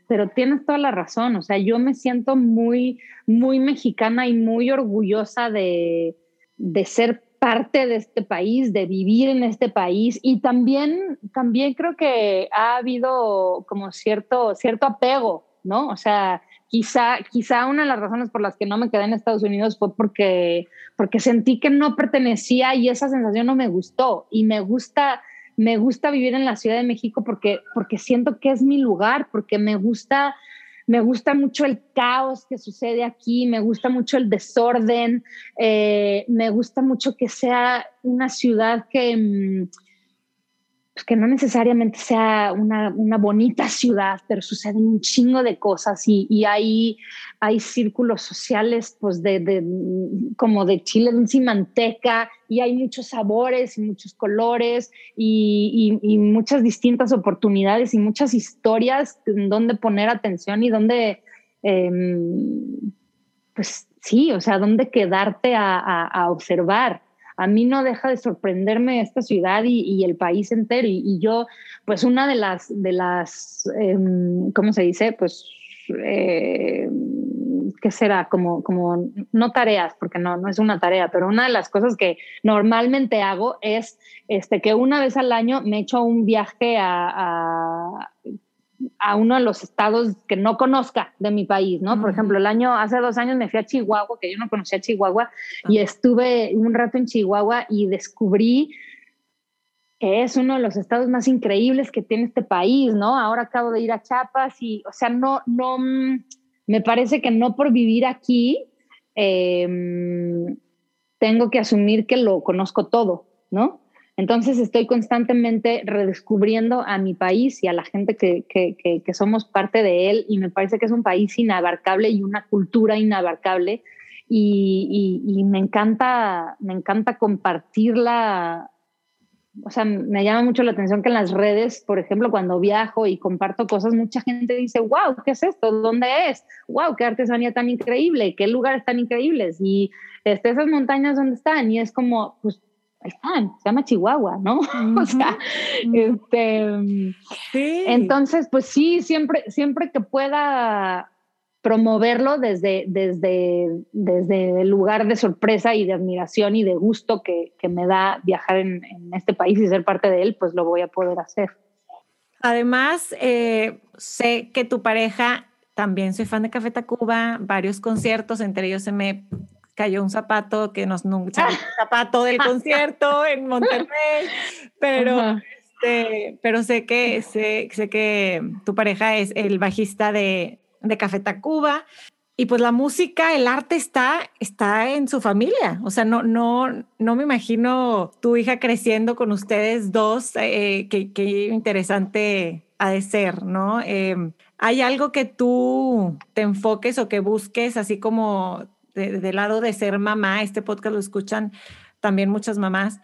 pero tienes toda la razón. O sea, yo me siento muy, muy mexicana y muy orgullosa de, de ser parte de este país, de vivir en este país y también, también creo que ha habido como cierto, cierto apego, ¿no? O sea, quizá, quizá una de las razones por las que no me quedé en Estados Unidos fue porque, porque sentí que no pertenecía y esa sensación no me gustó. Y me gusta, me gusta vivir en la Ciudad de México porque, porque siento que es mi lugar, porque me gusta, me gusta mucho el caos que sucede aquí, me gusta mucho el desorden, eh, me gusta mucho que sea una ciudad que... Mm, pues que no necesariamente sea una, una, bonita ciudad, pero suceden un chingo de cosas y, y hay, hay círculos sociales pues de, de, como de chile y manteca y hay muchos sabores y muchos colores y, y, muchas distintas oportunidades y muchas historias en donde poner atención y donde, em, pues sí, o sea, donde quedarte a, a observar a mí no deja de sorprenderme esta ciudad y, el país entero. Y, yo, pues una de las, de las em, ¿cómo se dice? Pues, eh, ¿qué será? Como, como, no tareas, porque no, no es una tarea, pero una de las cosas que normalmente hago es este, que una vez al año me echo un viaje a a uno de los estados que no conozca de mi país, ¿no? Por ejemplo, el año, hace dos años me fui a Chihuahua, que yo no conocía Chihuahua, y estuve un rato en Chihuahua y descubrí que es uno de los estados más increíbles que tiene este país, ¿no? Ahora acabo de ir a Chiapas y, o sea, no, no, me parece que no por vivir aquí em, tengo que asumir que lo conozco todo, ¿no? Entonces estoy constantemente redescubriendo a mi país y a la gente que, somos parte de él y me parece que es un país inabarcable y una cultura inabarcable y, me encanta, me encanta compartirla. O sea, me llama mucho la atención que en las redes, por ejemplo, cuando viajo y comparto cosas, mucha gente dice, wow, ¿qué es esto? ¿Dónde es? Wow, qué artesanía tan increíble, qué lugares tan increíbles y este, esas montañas, ¿dónde están? Y es como, pues están, se llama Chihuahua, ¿no? o sea, este, sí. entonces, pues sí, siempre, siempre que pueda promoverlo desde, desde, desde el lugar de sorpresa y de admiración y de gusto que, que me da viajar en, en, este país y ser parte de él, pues lo voy a poder hacer. Además, eh, sé que tu pareja también soy fan de Café Tacuba, varios conciertos, entre ellos se me cayó un zapato que nos nunca el zapato del concierto en Monterrey, pero este, pero sé que sé, sé, que tu pareja es el bajista de, de Café Tacuba y pues la música, el arte está está en su familia, o sea, no no no me imagino tu hija creciendo con ustedes dos, eh, qué, interesante ha de ser, ¿no? Em, ¿Hay algo que tú te enfoques o que busques, así como del lado de ser mamá, este podcast lo escuchan también muchas mamás,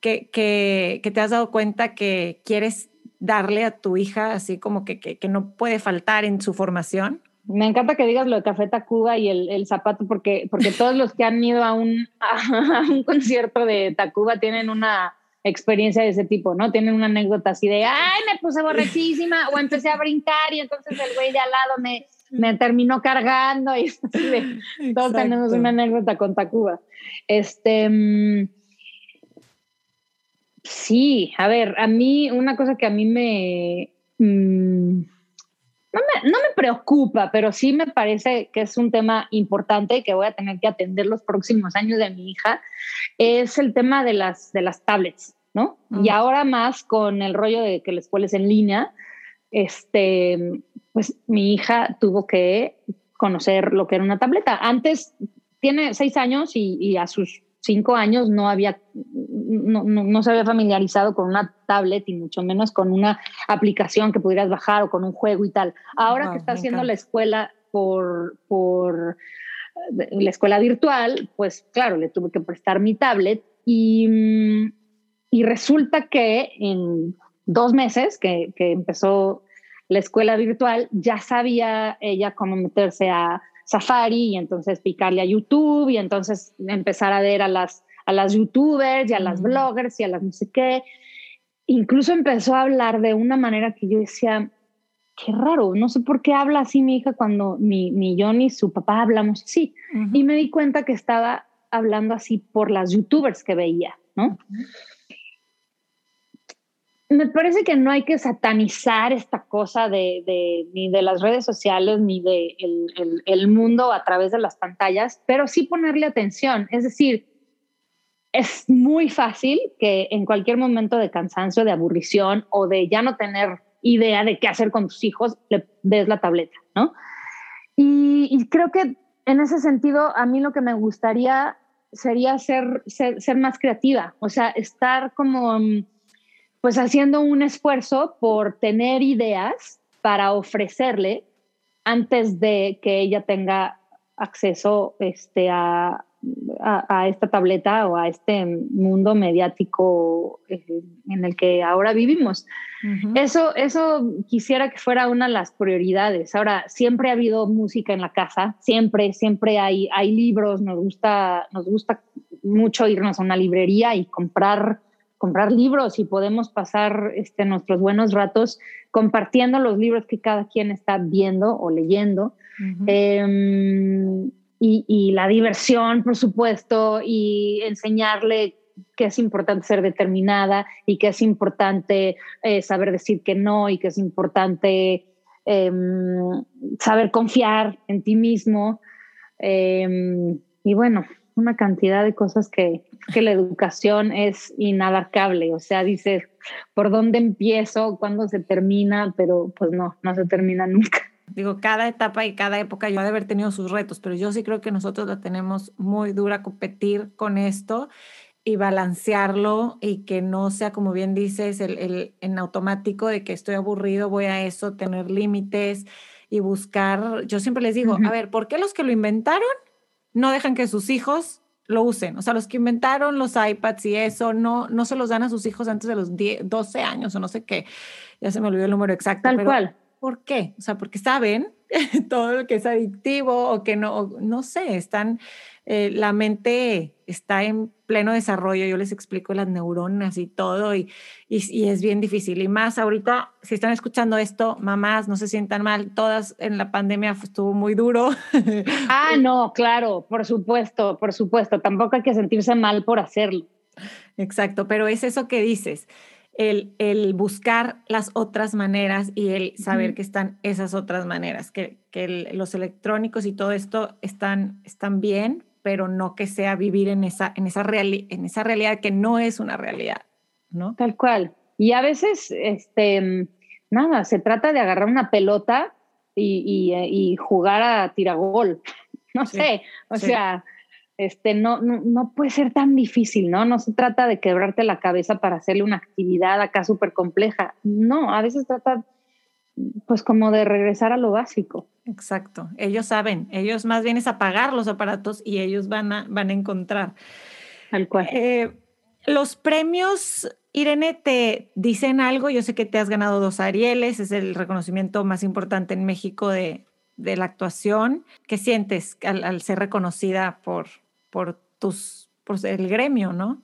que, que, que, te has dado cuenta que quieres darle a tu hija así como que, que, no puede faltar en su formación? Me encanta que digas lo de Café Tacuba y el, el zapato, porque, porque todos los que han ido a un, a un concierto de Tacuba tienen una experiencia de ese tipo, ¿no? Tienen una anécdota así de, ay, me puse borrachísima, o empecé a brincar y entonces el güey de al lado me, me terminó cargando y todos tenemos una anécdota con Tacuba. Este, mm, sí, a ver, a mí una cosa que a mí me, mm, no me, no me preocupa, pero sí me parece que es un tema importante que voy a tener que atender los próximos años de mi hija, es el tema de las, de las tablets, ¿no? Y ahora más con el rollo de que la escuela es en línea, este, pues mi hija tuvo que conocer lo que era una tableta. Antes tiene seis años y, a sus cinco años no había, no, se había familiarizado con una tablet y mucho menos con una aplicación que pudieras bajar o con un juego y tal. Ahora que está haciendo la escuela por, por la escuela virtual, pues claro, le tuve que prestar mi tablet y, y resulta que en dos meses que, que empezó la escuela virtual, ya sabía ella cómo meterse a Safari y entonces picarle a YouTube y entonces empezar a ver a las, a las youtubers y a las bloggers y a las no sé qué. Incluso empezó a hablar de una manera que yo decía, qué raro, no sé por qué habla así mi hija cuando ni, ni yo ni su papá hablamos así. Y me di cuenta que estaba hablando así por las youtubers que veía, ¿no? Me parece que no hay que satanizar esta cosa de, ni de las redes sociales ni de el, mundo a través de las pantallas, pero sí ponerle atención. Es decir, es muy fácil que en cualquier momento de cansancio, de aburrición o de ya no tener idea de qué hacer con tus hijos, le des la tableta, ¿no? Y, creo que en ese sentido, a mí lo que me gustaría sería ser, ser, ser más creativa, o sea, estar como mm, pues haciendo un esfuerzo por tener ideas para ofrecerle antes de que ella tenga acceso este, a, a, esta tableta o a este mundo mediático eh, en el que ahora vivimos. eso, eso quisiera que fuera una de las prioridades. Ahora, siempre ha habido música en la casa, siempre, siempre hay, hay libros, nos gusta, nos gusta mucho irnos a una librería y comprar comprar libros y podemos pasar este, nuestros buenos ratos compartiendo los libros que cada quien está viendo o leyendo. Em, y, la diversión, por supuesto, y enseñarle que es importante ser determinada y que es importante eh, saber decir que no y que es importante em, saber confiar en ti mismo. Em, y bueno, una cantidad de cosas que, que la educación es inabarcable. O sea, dices, ¿por dónde empiezo? ¿Cuándo se termina? Pero pues no, no se termina nunca. Digo, cada etapa y cada época yo de haber tenido sus retos, pero yo sí creo que nosotros la tenemos muy dura competir con esto y balancearlo y que no sea, como bien dices, el, el, en automático de que estoy aburrido, voy a eso, tener límites y buscar. Yo siempre les digo, a ver, ¿por qué los que lo inventaron no dejan que sus hijos lo usen. O sea, los que inventaron los iPads y eso, no, no se los dan a sus hijos antes de los 12 años o no sé qué. Ya se me olvidó el número exacto. Tal cual. ¿Por qué? O sea, porque saben todo lo que es adictivo o que no, no sé, están, eh, la mente está en pleno desarrollo, yo les explico las neuronas y todo, y, y, es bien difícil. Y más ahorita, si están escuchando esto, mamás, no se sientan mal, todas en la pandemia estuvo muy duro. Ah, no, claro, por supuesto, por supuesto, tampoco hay que sentirse mal por hacerlo. Exacto, pero es eso que dices el, buscar las otras maneras y el saber que están esas otras maneras, que, los electrónicos y todo esto están, están bien, pero no que sea vivir en esa, en, esa en esa realidad que no es una realidad, ¿no? Tal cual. Y a veces, este, nada, se trata de agarrar una pelota y, y, jugar a tiragol. No sé, o sea este, no, no, puede ser tan difícil, ¿no? No se trata de quebrarte la cabeza para hacerle una actividad acá súper compleja. No, a veces trata pues como de regresar a lo básico. Exacto, ellos saben, ellos más bien es apagar los aparatos y ellos van a, van a encontrar. Tal cual. Eh, los premios, Irene, te dicen algo, yo sé que te has ganado dos Arieles, es el reconocimiento más importante en México de, la actuación. ¿Qué sientes al ser reconocida por, por tus, por el gremio, ¿no?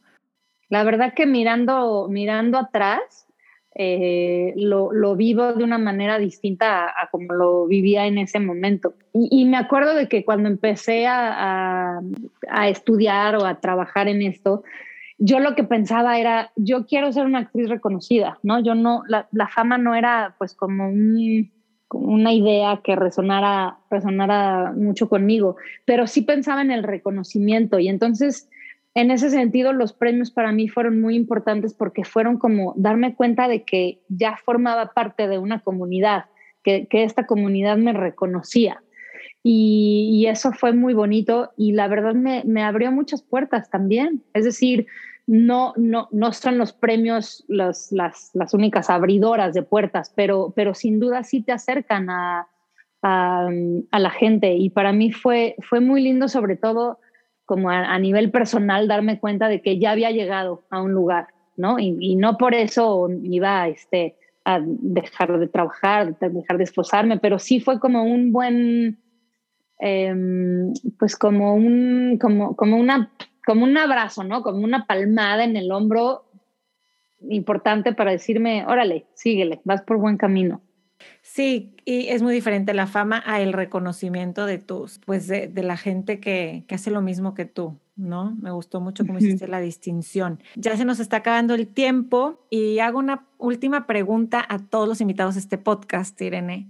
La verdad que mirando, mirando atrás, eh, lo, lo, vivo de una manera distinta a, como lo vivía en ese momento. Y, me acuerdo de que cuando empecé a, a, estudiar o a trabajar en esto, yo lo que pensaba era, yo quiero ser una actriz reconocida, ¿no? Yo no, la, la fama no era pues como un, una idea que resonara, resonara mucho conmigo, pero sí pensaba en el reconocimiento y entonces en ese sentido los premios para mí fueron muy importantes porque fueron como darme cuenta de que ya formaba parte de una comunidad, que, esta comunidad me reconocía. Y, eso fue muy bonito y la verdad me, me abrió muchas puertas también. Es decir, no, no, no son los premios las, las, únicas abridoras de puertas, pero, pero sin duda sí te acercan a, a, la gente. Y para mí fue, fue muy lindo, sobre todo como a, nivel personal, darme cuenta de que ya había llegado a un lugar, ¿no? Y, no por eso iba este, a dejar de trabajar, dejar de esforzarme, pero sí fue como un buen, em, pues como, un, como, como una como un abrazo, ¿no? Como una palmada en el hombro importante para decirme, órale, síguele, vas por buen camino. Sí, y es muy diferente la fama a el reconocimiento de tus, pues de, la gente que, hace lo mismo que tú, ¿no? Me gustó mucho cómo hiciste la distinción. Ya se nos está acabando el tiempo y hago una última pregunta a todos los invitados a este podcast, Irene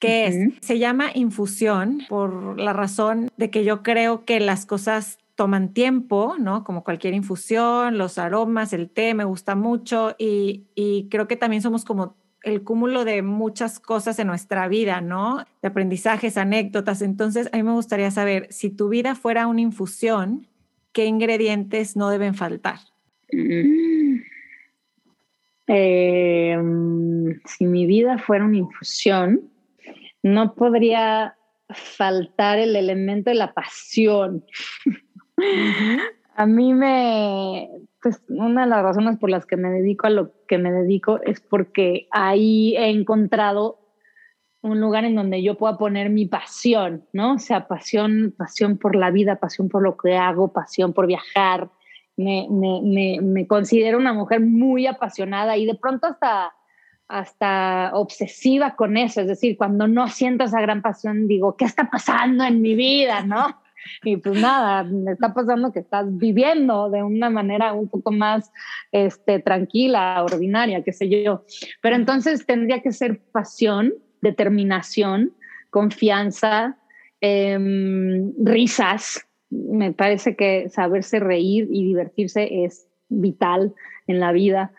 que es, se llama infusión por la razón de que yo creo que las cosas toman tiempo, ¿no? Como cualquier infusión, los aromas, el té me gusta mucho y, creo que también somos como el cúmulo de muchas cosas en nuestra vida, ¿no? De aprendizajes, anécdotas. Entonces, a mí me gustaría saber, si tu vida fuera una infusión, ¿qué ingredientes no deben faltar? Mm. Em, si mi vida fuera una infusión, no podría faltar el elemento de la pasión. A mí me, pues una de las razones por las que me dedico a lo que me dedico es porque ahí he encontrado un lugar en donde yo pueda poner mi pasión, ¿no? O sea, pasión, pasión por la vida, pasión por lo que hago, pasión por viajar. Me, me, considero una mujer muy apasionada y de pronto hasta, hasta obsesiva con eso. Es decir, cuando no siento esa gran pasión, digo, ¿qué está pasando en mi vida, no? Y pues nada, me está pasando que estás viviendo de una manera un poco más este, tranquila, ordinaria, qué sé yo. Pero entonces tendría que ser pasión determinación, confianza, em, risas. Me parece que saberse reír y divertirse es vital en la vida.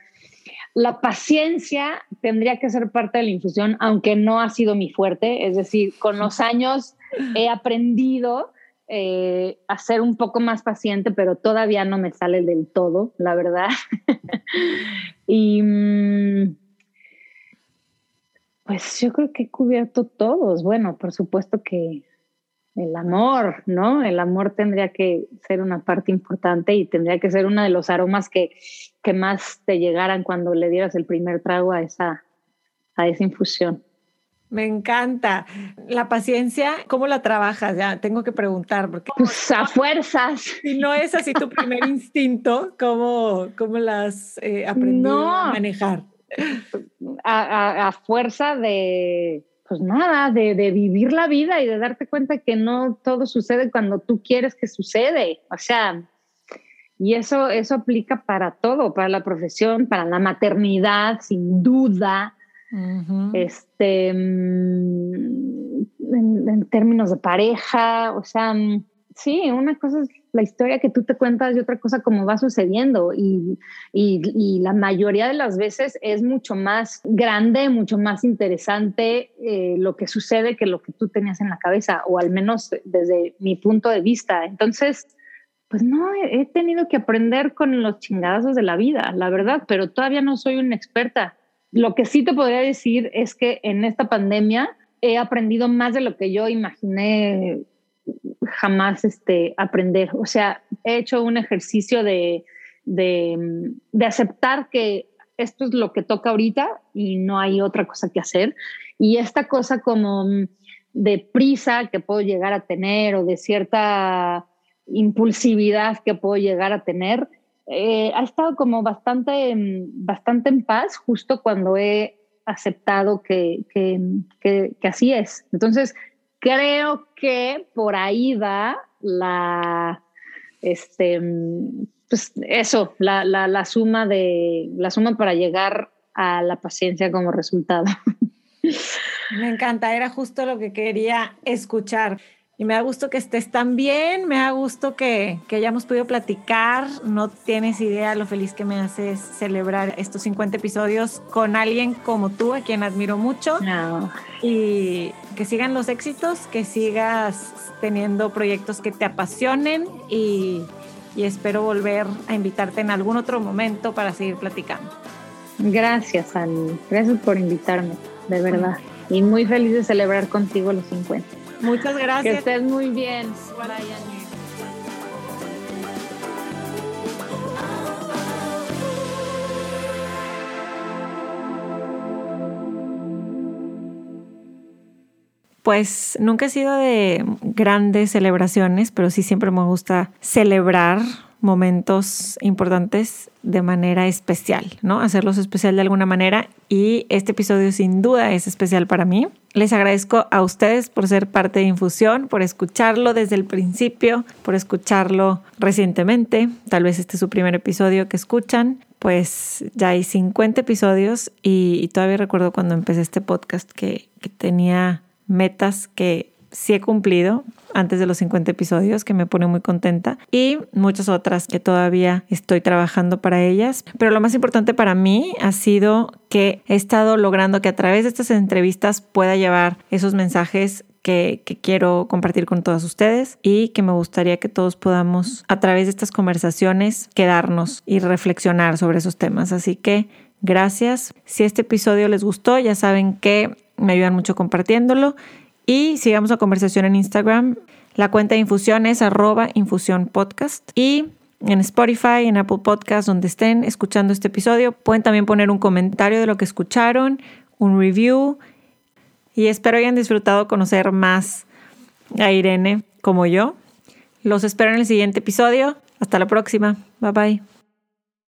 La paciencia tendría que ser parte de la infusión, aunque no ha sido mi fuerte. Es decir, con los años he aprendido eh, a ser un poco más paciente, pero todavía no me sale del todo, la verdad. y mm, pues yo creo que he cubierto todos. Bueno, por supuesto que el amor, ¿no? El amor tendría que ser una parte importante y tendría que ser uno de los aromas que, que más te llegaran cuando le dieras el primer trago a esa, a esa infusión. Me encanta. La paciencia, ¿cómo la trabajas? Ya tengo que preguntar. Porque, pues a fuerzas. Si no es así tu primer instinto, ¿cómo, cómo las has eh, aprendido a manejar? a, fuerza de, pues nada, de, vivir la vida y de darte cuenta que no todo sucede cuando tú quieres que sucede. O sea, y eso, eso aplica para todo, para la profesión, para la maternidad, sin duda. Este, mm, en, términos de pareja, o sea, mm, sí, una cosa es la historia que tú te cuentas y otra cosa cómo va sucediendo. Y, y, la mayoría de las veces es mucho más grande, mucho más interesante eh, lo que sucede que lo que tú tenías en la cabeza, o al menos desde mi punto de vista. Entonces, pues no, he tenido que aprender con los chingadazos de la vida, la verdad, pero todavía no soy una experta. Lo que sí te podría decir es que en esta pandemia he aprendido más de lo que yo imaginé jamás este, aprender. O sea, he hecho un ejercicio de, de, aceptar que esto es lo que toca ahorita y no hay otra cosa que hacer. Y esta cosa como de prisa que puedo llegar a tener o de cierta impulsividad que puedo llegar a tener, eh, ha estado como bastante, bastante en paz justo cuando he aceptado que, así es. Entonces, creo que por ahí va la, este, pues eso, la, suma de, la suma para llegar a la paciencia como resultado. Me encanta, era justo lo que quería escuchar. Y me da gusto que estés tan bien, me da gusto que, que, hayamos podido platicar. No tienes idea lo feliz que me haces celebrar estos 50 episodios con alguien como tú, a quien admiro mucho. No. Y que sigan los éxitos, que sigas teniendo proyectos que te apasionen y, y espero volver a invitarte en algún otro momento para seguir platicando. Gracias, Ani. Gracias por invitarme, de verdad. Y muy feliz de celebrar contigo los 50. Muchas gracias. Que estés muy bien. Pues nunca he sido de grandes celebraciones, pero sí siempre me gusta celebrar momentos importantes de manera especial, ¿no? Hacerlos especial de alguna manera y este episodio sin duda es especial para mí. Les agradezco a ustedes por ser parte de Infusión, por escucharlo desde el principio, por escucharlo recientemente. Tal vez este es su primer episodio que escuchan. Pues ya hay 50 episodios y, todavía recuerdo cuando empecé este podcast que, que tenía metas que sí he cumplido antes de los 50 episodios, que me pone muy contenta, y muchas otras que todavía estoy trabajando para ellas. Pero lo más importante para mí ha sido que he estado logrando que a través de estas entrevistas pueda llevar esos mensajes que, que, quiero compartir con todos ustedes y que me gustaría que todos podamos a través de estas conversaciones quedarnos y reflexionar sobre esos temas. Así que gracias. Si este episodio les gustó, ya saben que me ayudan mucho compartiéndolo y sigamos la conversación en Instagram. La cuenta de infusión es arroba infusión podcast. Y en Spotify, en Apple Podcast, donde estén escuchando este episodio, pueden también poner un comentario de lo que escucharon, un review. y espero hayan disfrutado conocer más a Irene como yo. Los espero en el siguiente episodio. Hasta la próxima. Bye bye.